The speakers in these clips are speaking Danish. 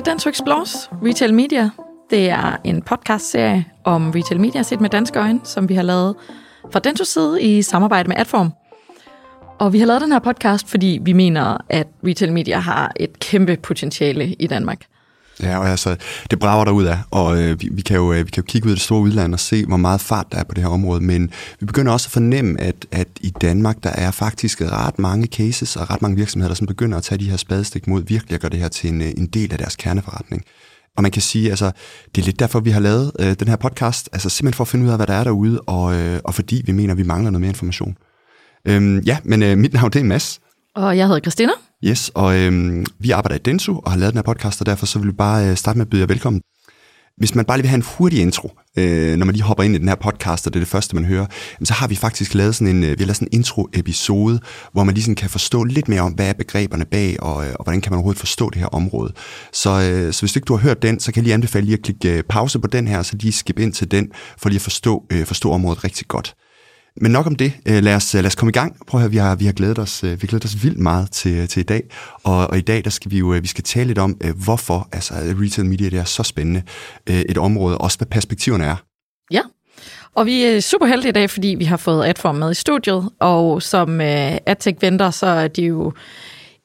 til Dentsu Explores Retail Media. Det er en podcast-serie om retail media set med danske øjne, som vi har lavet fra Dentos side i samarbejde med Adform. Og vi har lavet den her podcast, fordi vi mener, at retail media har et kæmpe potentiale i Danmark. Ja, og altså, det brager der ud af, og øh, vi, vi, kan jo, øh, vi kan jo kigge ud i det store udland og se, hvor meget fart der er på det her område, men vi begynder også at fornemme, at, at i Danmark, der er faktisk ret mange cases og ret mange virksomheder, der som begynder at tage de her spadestik mod virkelig at gøre det her til en, øh, en del af deres kerneforretning. Og man kan sige, altså, det er lidt derfor, vi har lavet øh, den her podcast, altså simpelthen for at finde ud af, hvad der er derude, og, øh, og fordi vi mener, vi mangler noget mere information. Øhm, ja, men øh, mit navn det er Mads. Og jeg hedder Christina. Yes, og øhm, vi arbejder i Densu og har lavet den her podcast, og derfor så vil vi bare øh, starte med at byde jer velkommen. Hvis man bare lige vil have en hurtig intro, øh, når man lige hopper ind i den her podcast, og det er det første, man hører, så har vi faktisk lavet sådan en, øh, vi har lavet sådan en intro-episode, hvor man lige kan forstå lidt mere om, hvad er begreberne bag, og, øh, og hvordan kan man overhovedet forstå det her område. Så, øh, så hvis ikke du har hørt den, så kan jeg lige anbefale lige at klikke øh, pause på den her, så lige skip ind til den, for lige at forstå, øh, forstå området rigtig godt. Men nok om det. Øh, lad os, lad os komme i gang. Prøv at høre, vi har, vi har glædet os, øh, vi har glædet os vildt meget til, øh, til i dag. Og, og i dag, der skal vi jo vi skal tale lidt om, hvorfor altså, retail media det er så spændende et område, også hvad perspektiverne er. Ja, og vi er super heldige i dag, fordi vi har fået Adform med i studiet, og som AdTech-venter, så er de jo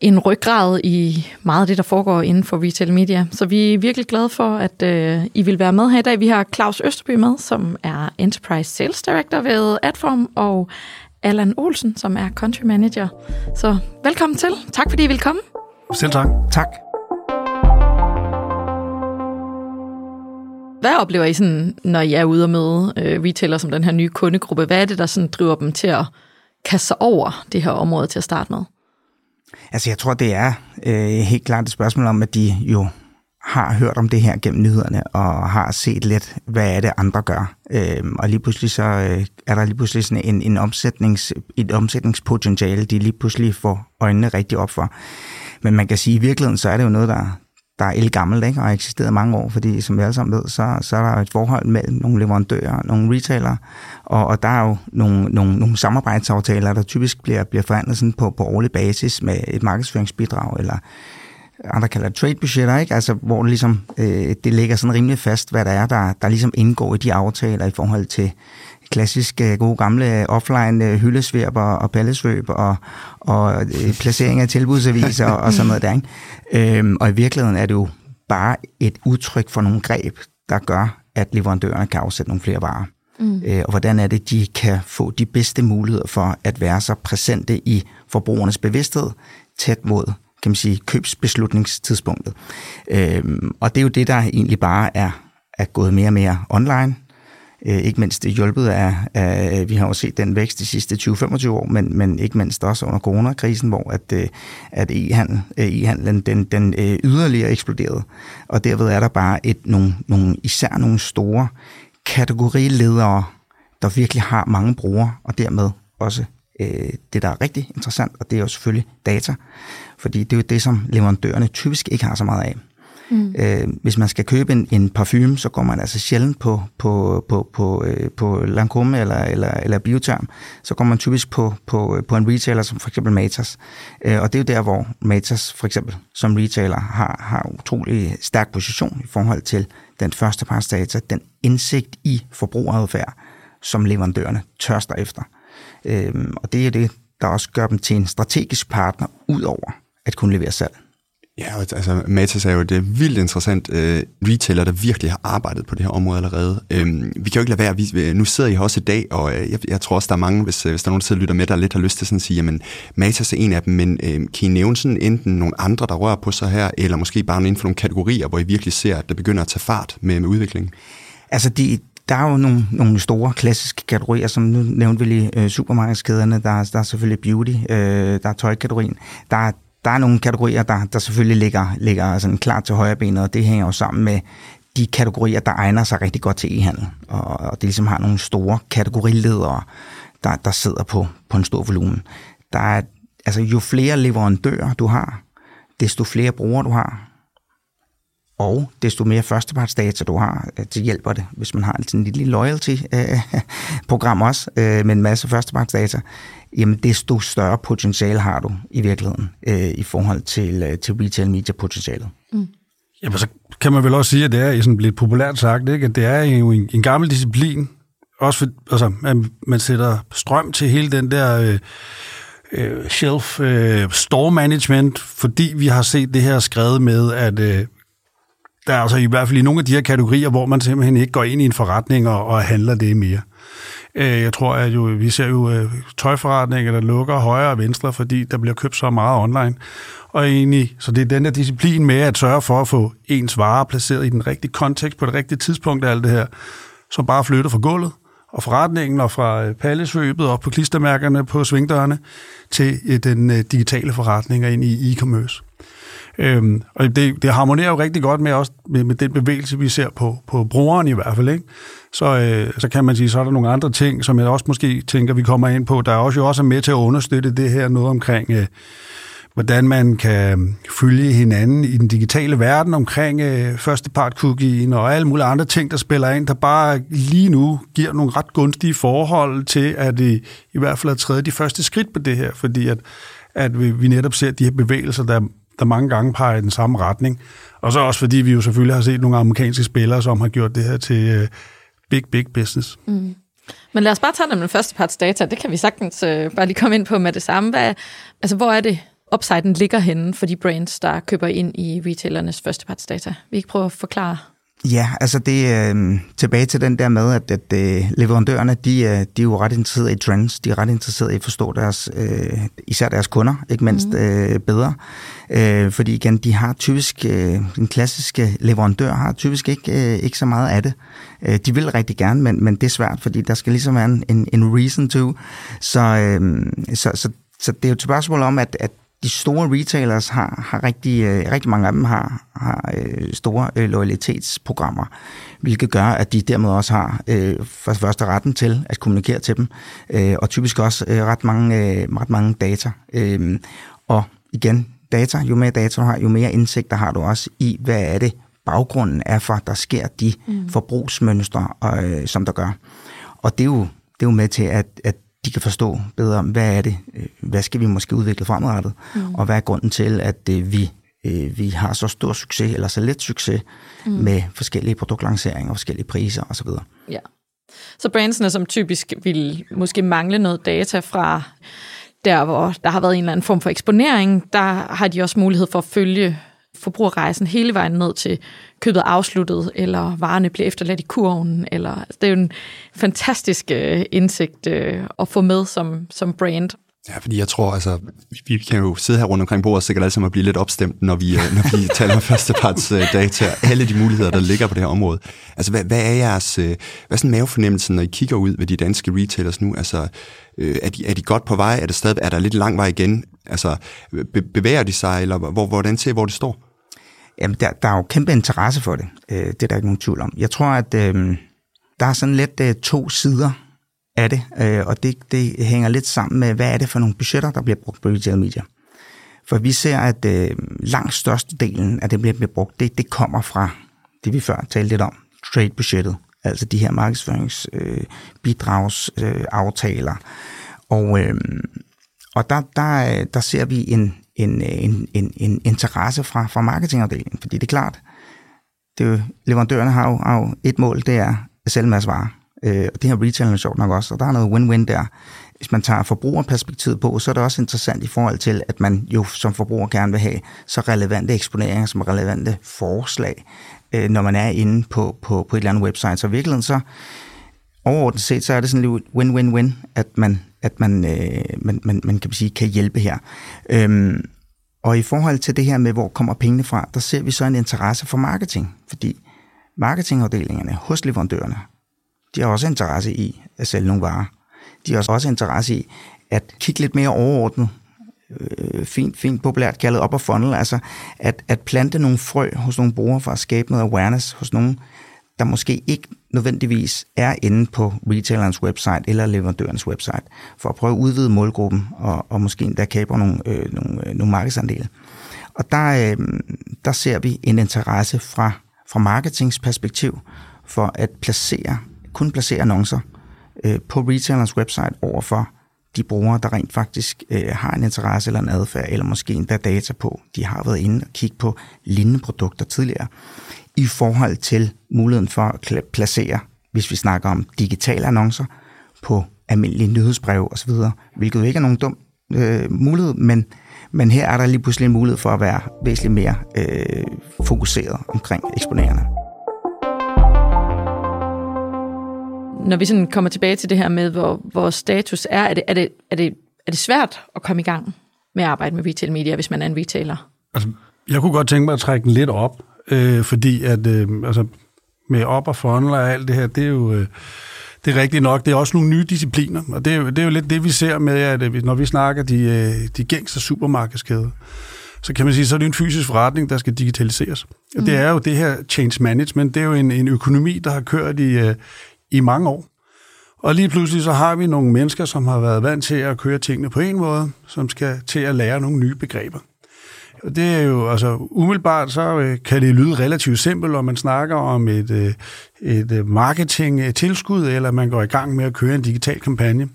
en ryggrad i meget af det, der foregår inden for retail media. Så vi er virkelig glade for, at øh, I vil være med her i dag. Vi har Claus Østerby med, som er Enterprise Sales Director ved Adform, og Allan Olsen, som er Country Manager. Så velkommen til. Tak fordi I vil komme. Selv tak. Tak. Hvad oplever I, sådan, når I er ude og møde øh, retailer som den her nye kundegruppe? Hvad er det, der sådan driver dem til at kaste sig over det her område til at starte med? Altså jeg tror, det er øh, helt klart et spørgsmål om, at de jo har hørt om det her gennem nyhederne, og har set lidt, hvad er det, andre gør. Øhm, og lige pludselig så øh, er der lige pludselig sådan en, en omsætnings, et omsætningspotentiale, de lige pludselig får øjnene rigtig op for. Men man kan sige, at i virkeligheden, så er det jo noget, der, der er gammel ikke? og har eksisteret mange år, fordi som vi alle sammen ved, så, så er der et forhold mellem nogle leverandører nogle retailer, og, og der er jo nogle, nogle, nogle samarbejdsaftaler, der typisk bliver, bliver forhandlet sådan på, på årlig basis med et markedsføringsbidrag, eller andre kalder det trade budgetter, ikke? Altså, hvor det, ligesom, øh, det ligger sådan rimelig fast, hvad der er, der, der ligesom indgår i de aftaler i forhold til klassiske gode gamle offline øh, hyldesværp og, pallesvøb og, og øh, placering af tilbudsaviser og, og sådan noget der. Ikke? Øhm, og i virkeligheden er det jo bare et udtryk for nogle greb, der gør, at leverandørerne kan afsætte nogle flere varer. Mm. Øh, og hvordan er det, de kan få de bedste muligheder for at være så præsente i forbrugernes bevidsthed tæt mod kan man sige, købsbeslutningstidspunktet. Øhm, og det er jo det, der egentlig bare er, er gået mere og mere online. Øh, ikke mindst hjulpet af, af, vi har jo set den vækst de sidste 20-25 år, men, men ikke mindst også under coronakrisen, hvor at, øh, at e-handel, øh, e-handlen den, den yderligere eksploderede. Og derved er der bare et, nogle, nogle, især nogle store kategoriledere, der virkelig har mange brugere, og dermed også øh, det, der er rigtig interessant, og det er jo selvfølgelig data. Fordi det er jo det, som leverandørerne typisk ikke har så meget af. Mm. Øh, hvis man skal købe en, en parfume, så går man altså sjældent på, på, på, på, øh, på Lancome eller, eller, eller Bioterm. Så går man typisk på, på, øh, på en retailer som for eksempel Matas. Øh, og det er jo der, hvor Matas for eksempel som retailer har, har utrolig stærk position i forhold til den første data, den indsigt i forbrugeradfærd, som leverandørerne tørster efter. Øh, og det er det, der også gør dem til en strategisk partner, ud over at kunne levere salg. Ja, altså Matas er jo det øh, vildt interessant øh, retailer, der virkelig har arbejdet på det her område allerede. Øhm, vi kan jo ikke lade være, vi, øh, nu sidder I her også i dag, og øh, jeg, jeg tror også, der er mange, hvis, øh, hvis der er nogen, der sidder og lytter med, der lidt har lyst til sådan at sige, jamen Matas er en af dem, men øh, kan I nævne sådan enten nogle andre, der rører på sig her, eller måske bare inden for nogle kategorier, hvor I virkelig ser, at der begynder at tage fart med, med udviklingen? Altså de, der er jo nogle, nogle store klassiske kategorier, som nu nævnte vi lige øh, supermarkedskæderne, der, der er selvfølgelig beauty, øh, der er tøjkategorien, der er der er nogle kategorier, der, der selvfølgelig ligger, ligger sådan klar til højre benet, og det hænger jo sammen med de kategorier, der egner sig rigtig godt til e-handel. Og, og det ligesom har nogle store kategoriledere, der, der sidder på, på en stor volumen. Der er, altså, jo flere leverandører du har, desto flere brugere du har, og desto mere førstepartsdata du har, øh, det hjælper det, hvis man har en lille loyalty-program også, øh, med en masse førstepartsdata, jamen desto større potentiale har du i virkeligheden øh, i forhold til, til retail media potentialet. Mm. Jamen, så kan man vel også sige, at det er sådan lidt populært sagt, ikke? at det er jo en, en gammel disciplin, også for, altså, at man sætter strøm til hele den der øh, øh, shelf øh, store management, fordi vi har set det her skrevet med, at øh, der er altså i hvert fald i nogle af de her kategorier, hvor man simpelthen ikke går ind i en forretning og, og handler det mere. Øh, jeg tror, at jo, vi ser jo øh, tøjforretninger, der lukker højre og venstre, fordi der bliver købt så meget online. Og egentlig, så det er den der disciplin med at sørge for at få ens varer placeret i den rigtige kontekst på det rigtige tidspunkt af alt det her, som bare flytter fra gulvet og forretningen og fra øh, pallesvøbet og på klistermærkerne på svingdørene til den digitale forretning og ind i e-commerce. Øhm, og det, det harmonerer jo rigtig godt med, også med, med den bevægelse, vi ser på, på brugeren i hvert fald. Ikke? Så, øh, så kan man sige, så er der nogle andre ting, som jeg også måske tænker, vi kommer ind på, der er også jo også med til at understøtte det her noget omkring, øh, hvordan man kan øh, følge hinanden i den digitale verden omkring øh, part cookien og alle mulige andre ting, der spiller ind, der bare lige nu giver nogle ret gunstige forhold til, at i, i hvert fald at træde de første skridt på det her, fordi at, at vi, vi netop ser de her bevægelser, der der mange gange peger i den samme retning. Og så også fordi vi jo selvfølgelig har set nogle amerikanske spillere, som har gjort det her til uh, big, big business. Mm. Men lad os bare tage dem første parts data. Det kan vi sagtens uh, bare lige komme ind på med det samme. Hvad, altså, hvor er det, upsiden ligger henne for de brands, der køber ind i retailernes første parts data? Vi kan prøve at forklare Ja, altså det øh, tilbage til den der med, at, at øh, leverandørerne, de, øh, de er jo ret interesserede i trends, de er ret interesserede i at forstå deres, øh, især deres kunder, ikke mindst mm. øh, bedre. Øh, fordi igen, de har typisk, øh, den klassiske leverandør har typisk ikke, øh, ikke så meget af det. Øh, de vil rigtig gerne, men, men det er svært, fordi der skal ligesom være en, en reason to. Så, øh, så, så, så det er jo et spørgsmål om, at, at de store retailers har, har rigtig, øh, rigtig mange af dem har, har øh, store øh, loyalitetsprogrammer, hvilket gør, at de dermed også har øh, for første retten til at kommunikere til dem, øh, og typisk også øh, ret, mange, øh, ret mange data. Øh, og igen, data, jo mere data du har, jo mere indsigt har du også i, hvad er det, baggrunden er for, at der sker de mm. forbrugsmønstre, øh, som der gør. Og det er jo, det er jo med til, at, at de kan forstå bedre, hvad er det, øh, hvad skal vi måske udvikle fremadrettet, mm. og hvad er grunden til, at øh, vi, øh, vi har så stor succes, eller så let succes, mm. med forskellige produktlanceringer, forskellige priser osv. Ja. Så brandsene, som typisk vil måske mangle noget data fra der, hvor der har været en eller anden form for eksponering, der har de også mulighed for at følge forbrugerrejsen hele vejen ned til købet afsluttet, eller varerne bliver efterladt i kurven. Eller, altså, det er jo en fantastisk øh, indsigt øh, at få med som, som brand. Ja, fordi jeg tror, altså, vi kan jo sidde her rundt omkring bordet og sikkert alle sammen blive lidt opstemt, når vi, øh, når vi taler om førsteparts data alle de muligheder, der ligger på det her område. Altså, hvad, hvad er jeres, hvad er sådan mavefornemmelsen, når I kigger ud ved de danske retailers nu? Altså, er de, er de godt på vej? Er, det stadig, er der lidt lang vej igen? Altså, be, bevæger de sig, eller hvor, hvordan ser hvor det står? Jamen, der, der er jo kæmpe interesse for det. Øh, det er der ikke nogen tvivl om. Jeg tror, at øh, der er sådan lidt øh, to sider af det, øh, og det, det hænger lidt sammen med, hvad er det for nogle budgetter, der bliver brugt på digital media. For vi ser, at øh, langt størstedelen af det, der bliver brugt, det, det kommer fra det, vi før talte lidt om, trade-budgettet, altså de her markedsføringsbidragsaftaler. Øh, øh, og, øh, og der, der, øh, der ser vi en, en, øh, en, en, en interesse fra, fra marketingafdelingen. Fordi det er klart, det er jo, leverandørerne har jo, har jo et mål, det er at sælge en masse varer. Øh, og det har retailerne sjovt nok også, og der er noget win-win der. Hvis man tager forbrugerperspektivet på, så er det også interessant i forhold til, at man jo som forbruger gerne vil have så relevante eksponeringer, som relevante forslag, øh, når man er inde på, på, på et eller andet website. Så i virkeligheden så, overordnet set, så er det sådan lidt win-win-win, at man at man, øh, man, man, man kan sige, kan hjælpe her. Øhm, og i forhold til det her med, hvor kommer pengene fra, der ser vi så en interesse for marketing, fordi marketingafdelingerne hos leverandørerne, de har også interesse i at sælge nogle varer. De har også interesse i at kigge lidt mere overordnet, øh, fint, fint populært kaldet op og funnel, altså at, at plante nogle frø hos nogle brugere for at skabe noget awareness hos nogle, der måske ikke nødvendigvis er inde på retailerens website eller leverandørens website, for at prøve at udvide målgruppen og, og måske endda kabe nogle, øh, nogle, øh, nogle markedsandele. Og der, øh, der ser vi en interesse fra, fra marketingsperspektiv for at placere, kun placere annoncer øh, på retailerens website over for de brugere, der rent faktisk øh, har en interesse eller en adfærd, eller måske endda data på, de har været inde og kigge på lignende produkter tidligere, i forhold til muligheden for at placere, hvis vi snakker om digitale annoncer, på almindelige nyhedsbreve osv., hvilket jo ikke er nogen dum øh, mulighed, men, men her er der lige pludselig en mulighed for at være væsentligt mere øh, fokuseret omkring eksponerende. Når vi sådan kommer tilbage til det her med, hvor, hvor status er, er det, er, det, er, det, er det svært at komme i gang med at arbejde med retail media, hvis man er en retailer? Altså, jeg kunne godt tænke mig at trække den lidt op, øh, fordi at øh, altså, med op og funnel og alt det her, det er jo... Øh, det er rigtigt nok. Det er også nogle nye discipliner, og det er, jo, det er jo lidt det, vi ser med, at øh, når vi snakker de, øh, de gængse supermarkedskæder, så kan man sige, så er det en fysisk forretning, der skal digitaliseres. Mm. Og det er jo det her change management, det er jo en, en økonomi, der har kørt i, øh, i mange år. Og lige pludselig så har vi nogle mennesker, som har været vant til at køre tingene på en måde, som skal til at lære nogle nye begreber. Det er jo, altså umiddelbart så øh, kan det lyde relativt simpelt, om man snakker om et, øh, et øh, marketing-tilskud, eller man går i gang med at køre en digital kampagne.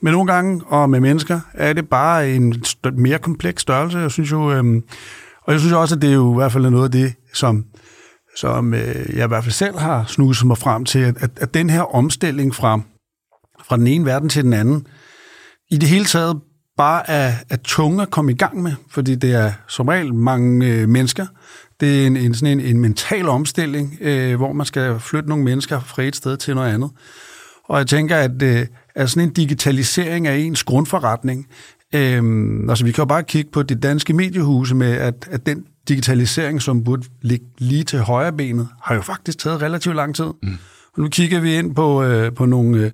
Men nogle gange, og med mennesker, er det bare en mere kompleks størrelse. Jeg synes jo, øhm, og jeg synes også, at det er jo i hvert fald noget af det, som, som øh, jeg i hvert fald selv har snuset mig frem til, at, at, at den her omstilling fra, fra den ene verden til den anden, i det hele taget bare er, er tunge at komme i gang med, fordi det er som regel mange øh, mennesker. Det er en, en, sådan en, en mental omstilling, øh, hvor man skal flytte nogle mennesker fra et sted til noget andet. Og jeg tænker, at, øh, at sådan en digitalisering af ens grundforretning, øh, altså vi kan jo bare kigge på de danske mediehuse med, at, at den digitalisering, som burde ligge lige til højre benet, har jo faktisk taget relativt lang tid. Mm. Og nu kigger vi ind på, øh, på nogle... Øh,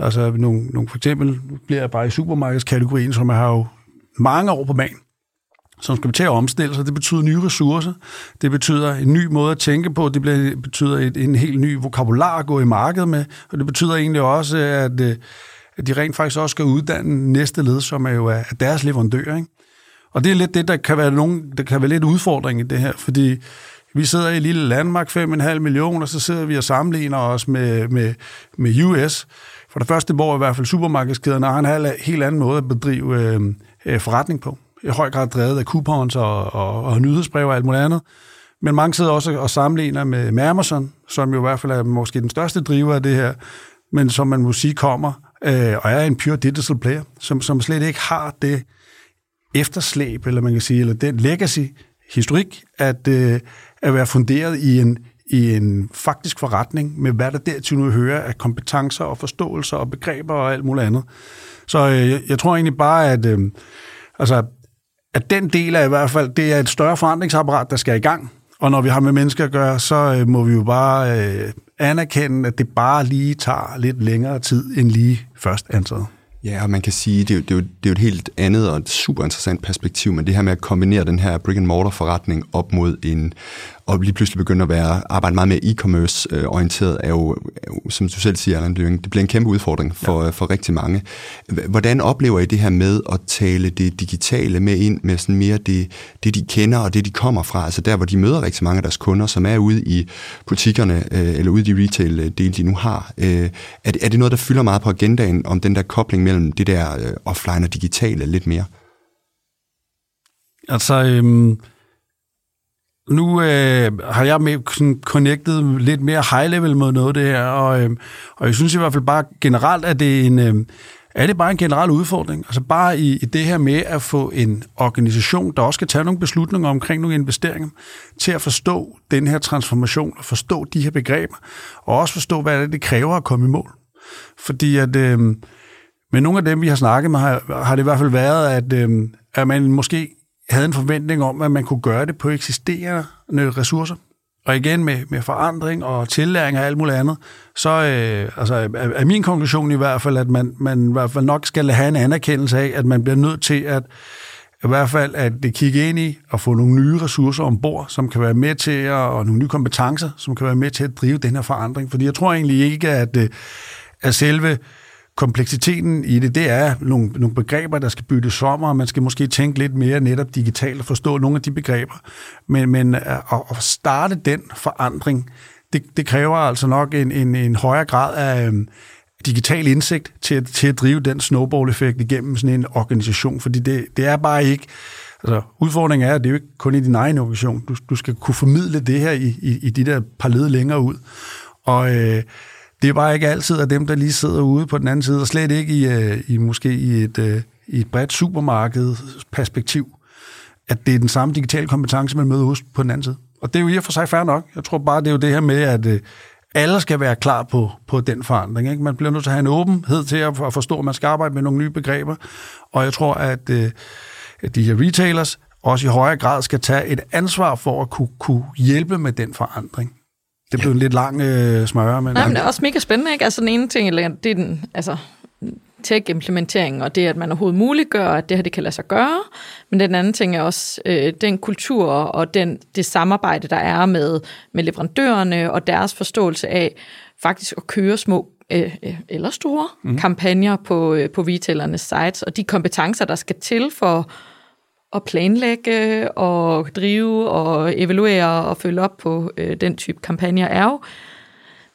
Altså nogle, nogle for eksempel bliver jeg bare i supermarkedskategorien, som har jo mange år på banen, som skal til at omstille sig. Det betyder nye ressourcer. Det betyder en ny måde at tænke på. Det betyder et, en helt ny vokabular at gå i markedet med. Og det betyder egentlig også, at, øh, at de rent faktisk også skal uddanne næste led, som er jo er deres leverandør. Ikke? Og det er lidt det, der kan være, nogen, der kan være lidt udfordring i det her, fordi vi sidder i et lille landmark, 5,5 millioner, og så sidder vi og sammenligner os med, med, med US. For det første, hvor i hvert fald supermarkedskæderne har en helt anden måde at bedrive øh, øh, forretning på. I høj grad drevet af coupons og, og, og nyhedsbrev og alt muligt andet. Men mange sidder også og sammenligner med, med Amazon, som jo i hvert fald er måske den største driver af det her, men som man må sige kommer øh, og er en pure digital player, som, som slet ikke har det efterslæb, eller man kan sige, eller den legacy, historik, at, øh, at være funderet i en, i en faktisk forretning med, hvad der dertil nu hører af kompetencer og forståelser og begreber og alt muligt andet. Så øh, jeg, tror egentlig bare, at, øh, altså, at den del er i hvert fald, det er et større forandringsapparat, der skal i gang. Og når vi har med mennesker at gøre, så øh, må vi jo bare øh, anerkende, at det bare lige tager lidt længere tid end lige først antaget. Ja, og man kan sige, det er, jo, det, er jo, det er jo et helt andet og et super interessant perspektiv, men det her med at kombinere den her brick and mortar forretning op mod en og lige pludselig begynde at være, arbejde meget mere e-commerce-orienteret, er jo, er jo, som du selv siger, Allan, det bliver en kæmpe udfordring for, ja. for rigtig mange. Hvordan oplever I det her med at tale det digitale med ind, med sådan mere det, det, de kender og det, de kommer fra, altså der, hvor de møder rigtig mange af deres kunder, som er ude i butikkerne, øh, eller ude i de retail-dele, de nu har. Øh, er, det, er det noget, der fylder meget på agendaen, om den der kobling mellem det der øh, offline og digitale lidt mere? Altså, øhm nu øh, har jeg med sådan connected lidt mere high level mod noget af det her, og, øh, og jeg synes i hvert fald bare generelt, at det er en... Øh, er det bare en generel udfordring? Altså bare i, i det her med at få en organisation, der også skal tage nogle beslutninger omkring nogle investeringer, til at forstå den her transformation, og forstå de her begreber, og også forstå, hvad det, det kræver at komme i mål. Fordi at, øh, men nogle af dem, vi har snakket med, har, har det i hvert fald været, at, øh, at man måske havde en forventning om, at man kunne gøre det på eksisterende ressourcer. Og igen med, med forandring og tillæring og alt muligt andet, så øh, altså, er, er min konklusion i hvert fald, at man, man i hvert fald nok skal have en anerkendelse af, at man bliver nødt til at i hvert fald at det kigge ind i og få nogle nye ressourcer ombord, som kan være med til at, og nogle nye kompetencer, som kan være med til at drive den her forandring. Fordi jeg tror egentlig ikke, at, øh, at selve kompleksiteten i det, det er nogle, nogle begreber, der skal byttes om, og man skal måske tænke lidt mere netop digitalt og forstå nogle af de begreber. Men, men øh, at, at starte den forandring, det, det kræver altså nok en, en, en højere grad af, øh, digital indsigt til, til at drive den snowball-effekt igennem sådan en organisation, fordi det, det er bare ikke, altså udfordringen er, at det er jo ikke kun i din egen organisation, du, du skal kunne formidle det her i, i, i de der par led længere ud, og øh, det er bare ikke altid af dem, der lige sidder ude på den anden side, og slet ikke i, øh, i måske i et, øh, i et bredt supermarkedsperspektiv, at det er den samme digitale kompetence, man møder hos på den anden side. Og det er jo i og for sig fair nok. Jeg tror bare, det er jo det her med, at øh, alle skal være klar på, på den forandring. Ikke? Man bliver nødt til at have en åbenhed til at forstå, at man skal arbejde med nogle nye begreber. Og jeg tror, at, at de her retailers også i højere grad skal tage et ansvar for at kunne, kunne hjælpe med den forandring. Det blev en lidt lang øh, smøre. Men, Nej, men det er også mega spændende, ikke? Altså den ene ting, eller det er den, altså tech-implementering, og det, at man overhovedet muliggør, at det her det kan lade sig gøre. Men den anden ting er også øh, den kultur og den, det samarbejde, der er med, med leverandørerne og deres forståelse af faktisk at køre små øh, øh eller store mm. kampagner på, øh, på retailernes sites, og de kompetencer, der skal til for at planlægge og drive og evaluere og følge op på øh, den type kampagner, er jo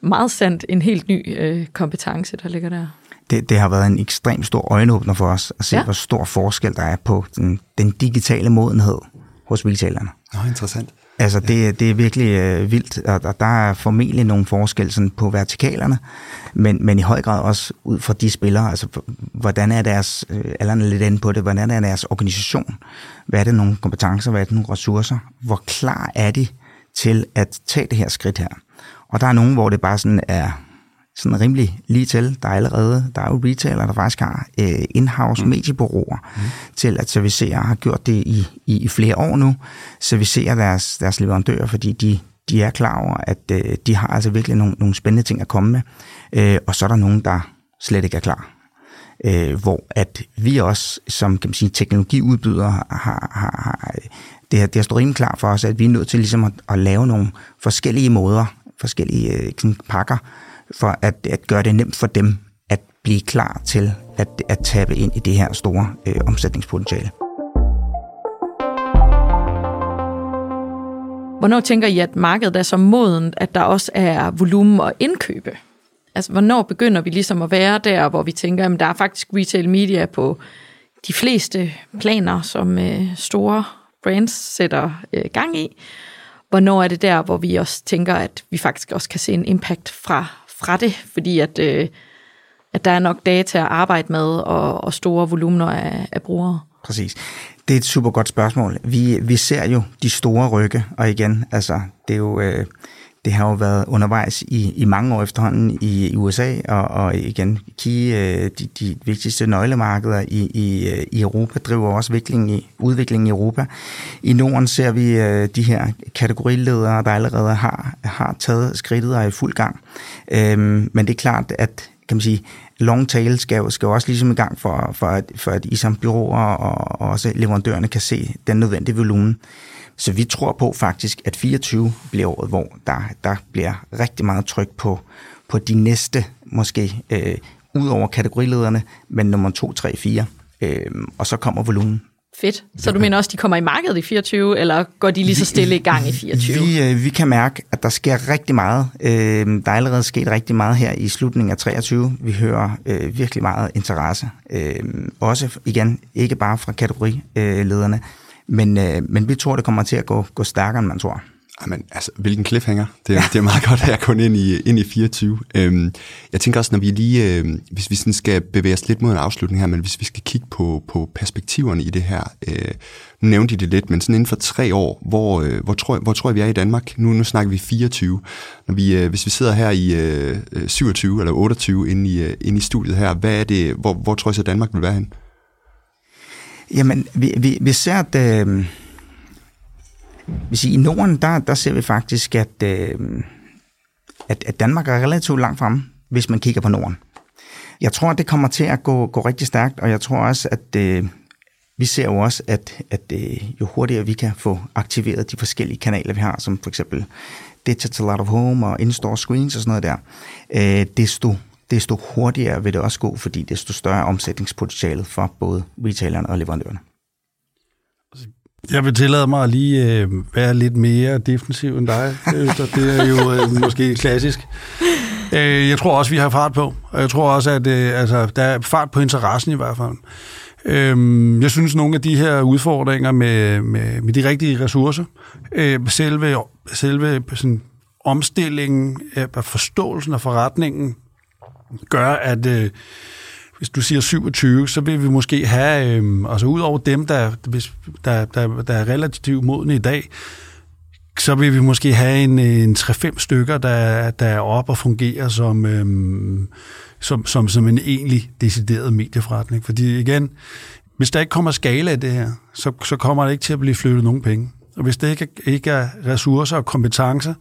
meget sandt en helt ny øh, kompetence, der ligger der det, det har været en ekstrem stor øjenåbner for os at se, ja. hvor stor forskel der er på den, den digitale modenhed hos retailerne. Nå, interessant. Altså, det, det er virkelig øh, vildt, og, og der er formentlig nogle forskelle sådan, på vertikalerne, men, men i høj grad også ud fra de spillere, altså hvordan er deres, øh, er lidt inde på det, hvordan er deres organisation, hvad er det nogle kompetencer, hvad er det nogle ressourcer, hvor klar er de til at tage det her skridt her. Og der er nogen, hvor det bare sådan er sådan rimelig lige til. Der er allerede, der er jo retailer, der faktisk har øh, in-house mm. mediebureauer mm. til at servicere, har gjort det i, i, i flere år nu, servicere deres, deres leverandører, fordi de, de er klar over, at øh, de har altså virkelig nogle, nogle spændende ting at komme med. Øh, og så er der nogen, der slet ikke er klar. Øh, hvor at vi også, som kan man sige, teknologiudbydere, har, har, har det, har, det har stået rimelig klar for os, at vi er nødt til ligesom at, at lave nogle forskellige måder, forskellige øh, pakker, for at, at gøre det nemt for dem at blive klar til at, at tabe ind i det her store øh, omsætningspotentiale. Hvornår tænker I, at markedet er så modent, at der også er volumen og indkøbe? Altså, hvornår begynder vi ligesom at være der, hvor vi tænker, at der er faktisk retail media på de fleste planer, som øh, store brands sætter øh, gang i? Hvornår er det der, hvor vi også tænker, at vi faktisk også kan se en impact fra, fra det, fordi at, øh, at der er nok data at arbejde med og, og store volumener af, af brugere. Præcis. Det er et super godt spørgsmål. Vi, vi ser jo de store rykke, og igen, altså, det er jo... Øh, det har jo været undervejs i, i mange år efterhånden i, i USA, og, og igen, Key, øh, de, de vigtigste nøglemarkeder i, i, øh, i Europa, driver også udviklingen i, udviklingen i Europa. I Norden ser vi øh, de her kategoriledere, der allerede har, har taget skridtet og er i fuld gang. Øhm, men det er klart, at kan man sige, long tail skal skal også ligesom i gang for, for, at, for at I som byråer og, og også leverandørerne kan se den nødvendige volumen. Så vi tror på faktisk, at 24 bliver året, hvor der, der bliver rigtig meget tryk på, på de næste, måske øh, ud over kategorilederne, men nummer 2, 3, 4. Øh, og så kommer volumen. Fedt. Så du mener også, de kommer i markedet i 24, eller går de lige så stille i gang i 24? Vi, øh, vi kan mærke, at der sker rigtig meget. Øh, der er allerede sket rigtig meget her i slutningen af 23. Vi hører øh, virkelig meget interesse. Øh, også igen, ikke bare fra kategorilederne, men, øh, men vi tror, det kommer til at gå, gå stærkere, end man tror. Jamen, altså, hvilken cliffhanger. Det er, det er meget godt, at jeg kun ind i, ind i 24. Øhm, jeg tænker også, når vi lige, øh, hvis vi sådan skal bevæge os lidt mod en afslutning her, men hvis vi skal kigge på, på perspektiverne i det her. Øh, nu nævnte I det lidt, men sådan inden for tre år, hvor, øh, hvor, tror, hvor tror jeg, vi er i Danmark? Nu, nu snakker vi 24. Når vi, øh, hvis vi sidder her i øh, 27 eller 28 inde i, øh, inde i studiet her, hvad er det, hvor, hvor tror jeg så, Danmark vil være hen? Jamen, vi, vi, vi ser, at øh, hvis I, i Norden, der, der ser vi faktisk, at, øh, at, at Danmark er relativt langt fremme, hvis man kigger på Norden. Jeg tror, at det kommer til at gå, gå rigtig stærkt, og jeg tror også, at øh, vi ser jo også, at, at øh, jo hurtigere vi kan få aktiveret de forskellige kanaler, vi har, som for eksempel Digital Out of Home og In-Store Screens og sådan noget der, øh, desto desto hurtigere vil det også gå, fordi desto større omsætningspotentialet for både retailerne og leverandørerne. Jeg vil tillade mig at lige øh, være lidt mere defensiv end dig, Øster. Det er jo øh, måske klassisk. Øh, jeg tror også, vi har fart på. Og jeg tror også, at øh, altså, der er fart på interessen i hvert fald. Øh, jeg synes, nogle af de her udfordringer med, med, med de rigtige ressourcer, øh, selve, selve sådan, omstillingen af forståelsen af forretningen, gør, at... Øh, hvis du siger 27, så vil vi måske have, øh, altså ud over dem, der, hvis, der, der, der er relativt modne i dag, så vil vi måske have en, øh, en 3-5 stykker, der, der er op og fungerer som, øh, som, som, som en egentlig decideret medieforretning. Fordi igen, hvis der ikke kommer skala af det her, så, så kommer der ikke til at blive flyttet nogen penge. Og hvis det ikke, ikke er ressourcer og kompetencer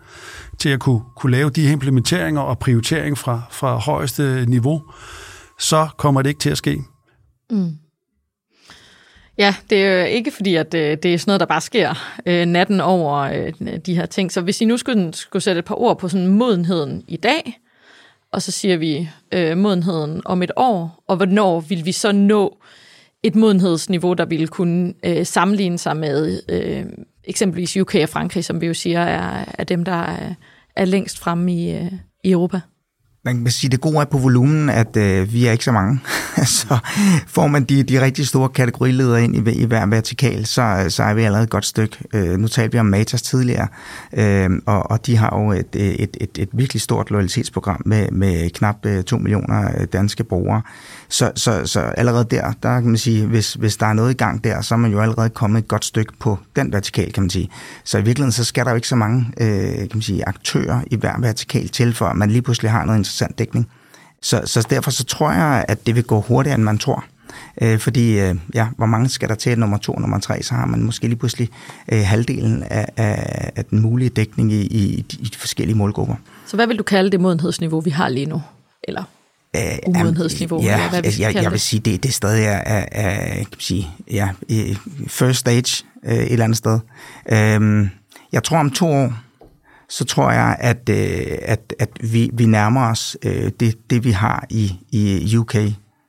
til at kunne, kunne lave de implementeringer og prioritering fra, fra højeste niveau, så kommer det ikke til at ske. Mm. Ja, det er jo ikke fordi, at øh, det er sådan noget, der bare sker øh, natten over øh, de her ting. Så hvis I nu skulle, skulle sætte et par ord på sådan modenheden i dag, og så siger vi øh, modenheden om et år, og hvornår vil vi så nå et modenhedsniveau, der ville kunne øh, sammenligne sig med øh, eksempelvis UK og Frankrig, som vi jo siger er, er dem, der er, er længst fremme i, øh, i Europa? man kan sige, det gode er på volumen, at øh, vi er ikke så mange. så får man de, de rigtig store kategoriledere ind i, i hver vertikal, så, så er vi allerede et godt stykke. Øh, nu talte vi om Matas tidligere, øh, og, og de har jo et, et, et, et virkelig stort loyalitetsprogram med, med knap øh, 2 millioner øh, danske brugere. Så, så, så allerede der, der kan man sige, hvis, hvis der er noget i gang der, så er man jo allerede kommet et godt stykke på den vertikal, kan man sige. Så i virkeligheden, så skal der jo ikke så mange øh, kan man sige, aktører i hver vertikal til, for at man lige pludselig har noget interessant dækning. Så, så derfor så tror jeg, at det vil gå hurtigere, end man tror. Øh, fordi, øh, ja, hvor mange skal der til nummer to og nummer tre, så har man måske lige pludselig øh, halvdelen af, af, af den mulige dækning i, i, i de forskellige målgrupper. Så hvad vil du kalde det modenhedsniveau, vi har lige nu? Eller umodenhedsniveau? Ja, eller hvad vi jeg, jeg vil sige, det, det stadig er, er, er kan man sige, ja, first stage øh, et eller andet sted. Øhm, jeg tror om to år, så tror jeg, at, øh, at, at vi, vi nærmer os øh, det, det, vi har i, i UK,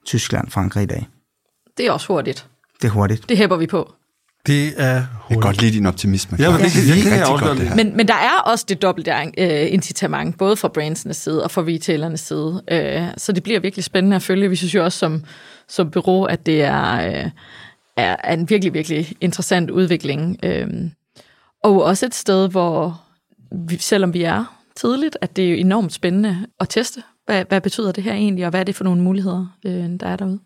Tyskland, Frankrig i dag. Det er også hurtigt. Det er hurtigt. Det hæpper vi på. Det er hurtigt. Jeg kan godt lide din optimisme. Ja, det, det, det, det kan jeg også godt det men, men der er også det dobbelte uh, incitament, både fra brandsenes side og fra retailernes side. Uh, så det bliver virkelig spændende at følge. Vi synes jo også som, som bureau, at det er, uh, er en virkelig, virkelig interessant udvikling. Uh, og også et sted, hvor vi, selvom vi er tidligt, at det er enormt spændende at teste. Hvad, hvad betyder det her egentlig, og hvad er det for nogle muligheder, uh, der er derude?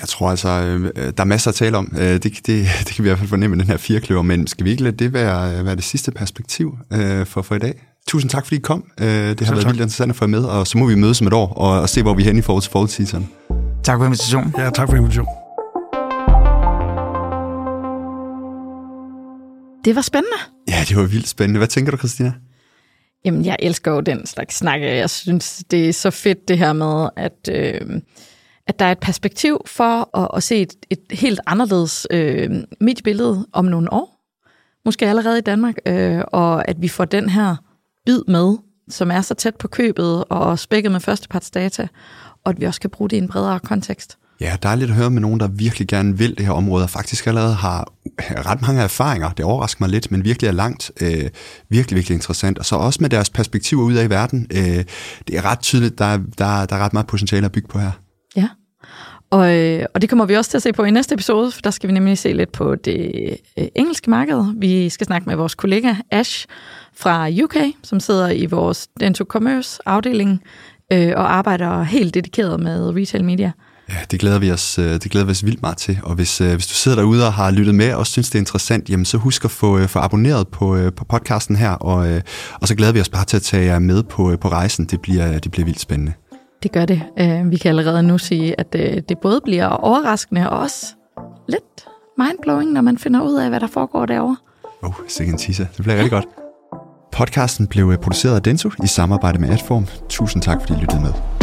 Jeg tror altså, øh, der er masser at tale om. Øh, det, det, det kan vi i hvert fald fornemme med den her firekløver, men skal vi ikke lade det være, være det sidste perspektiv øh, for, for i dag? Tusind tak, fordi I kom. Øh, det har så været tak. vildt interessant at få med, og så må vi mødes om et år og, og se, hvor vi er henne i forhold til forudseason. Tak for invitationen. Ja, tak for invitationen. Det var spændende. Ja, det var vildt spændende. Hvad tænker du, Christina? Jamen, jeg elsker jo den slags snakke. Jeg synes, det er så fedt det her med, at... Øh, at der er et perspektiv for at, at se et, et helt anderledes øh, mediebillede om nogle år, måske allerede i Danmark, øh, og at vi får den her bid med, som er så tæt på købet og spækket med førstepartsdata, og at vi også kan bruge det i en bredere kontekst. Ja, dejligt at høre med nogen, der virkelig gerne vil det her område, og faktisk allerede har ret mange erfaringer. Det overrasker mig lidt, men virkelig er langt. Øh, virkelig, virkelig interessant. Og så også med deres perspektiver ud af i verden. Øh, det er ret tydeligt, der, der, der er ret meget potentiale at bygge på her. Og, øh, og det kommer vi også til at se på i næste episode, for der skal vi nemlig se lidt på det øh, engelske marked. Vi skal snakke med vores kollega Ash fra UK, som sidder i vores Dento Commerce afdeling øh, og arbejder helt dedikeret med retail media. Ja, det glæder vi os, øh, det glæder vi os vildt meget til. Og hvis, øh, hvis du sidder derude og har lyttet med og synes, det er interessant, jamen så husk at få, øh, få abonneret på, på podcasten her, og, og så glæder vi os bare til at tage jer med på, på rejsen. Det bliver, det bliver vildt spændende. Det gør det. Øh, vi kan allerede nu sige, at øh, det både bliver overraskende og også lidt mindblowing, når man finder ud af, hvad der foregår derovre. Uh, oh, sikkert tisse. Det bliver rigtig godt. Podcasten blev produceret af Denso i samarbejde med Adform. Tusind tak, fordi I lyttede med.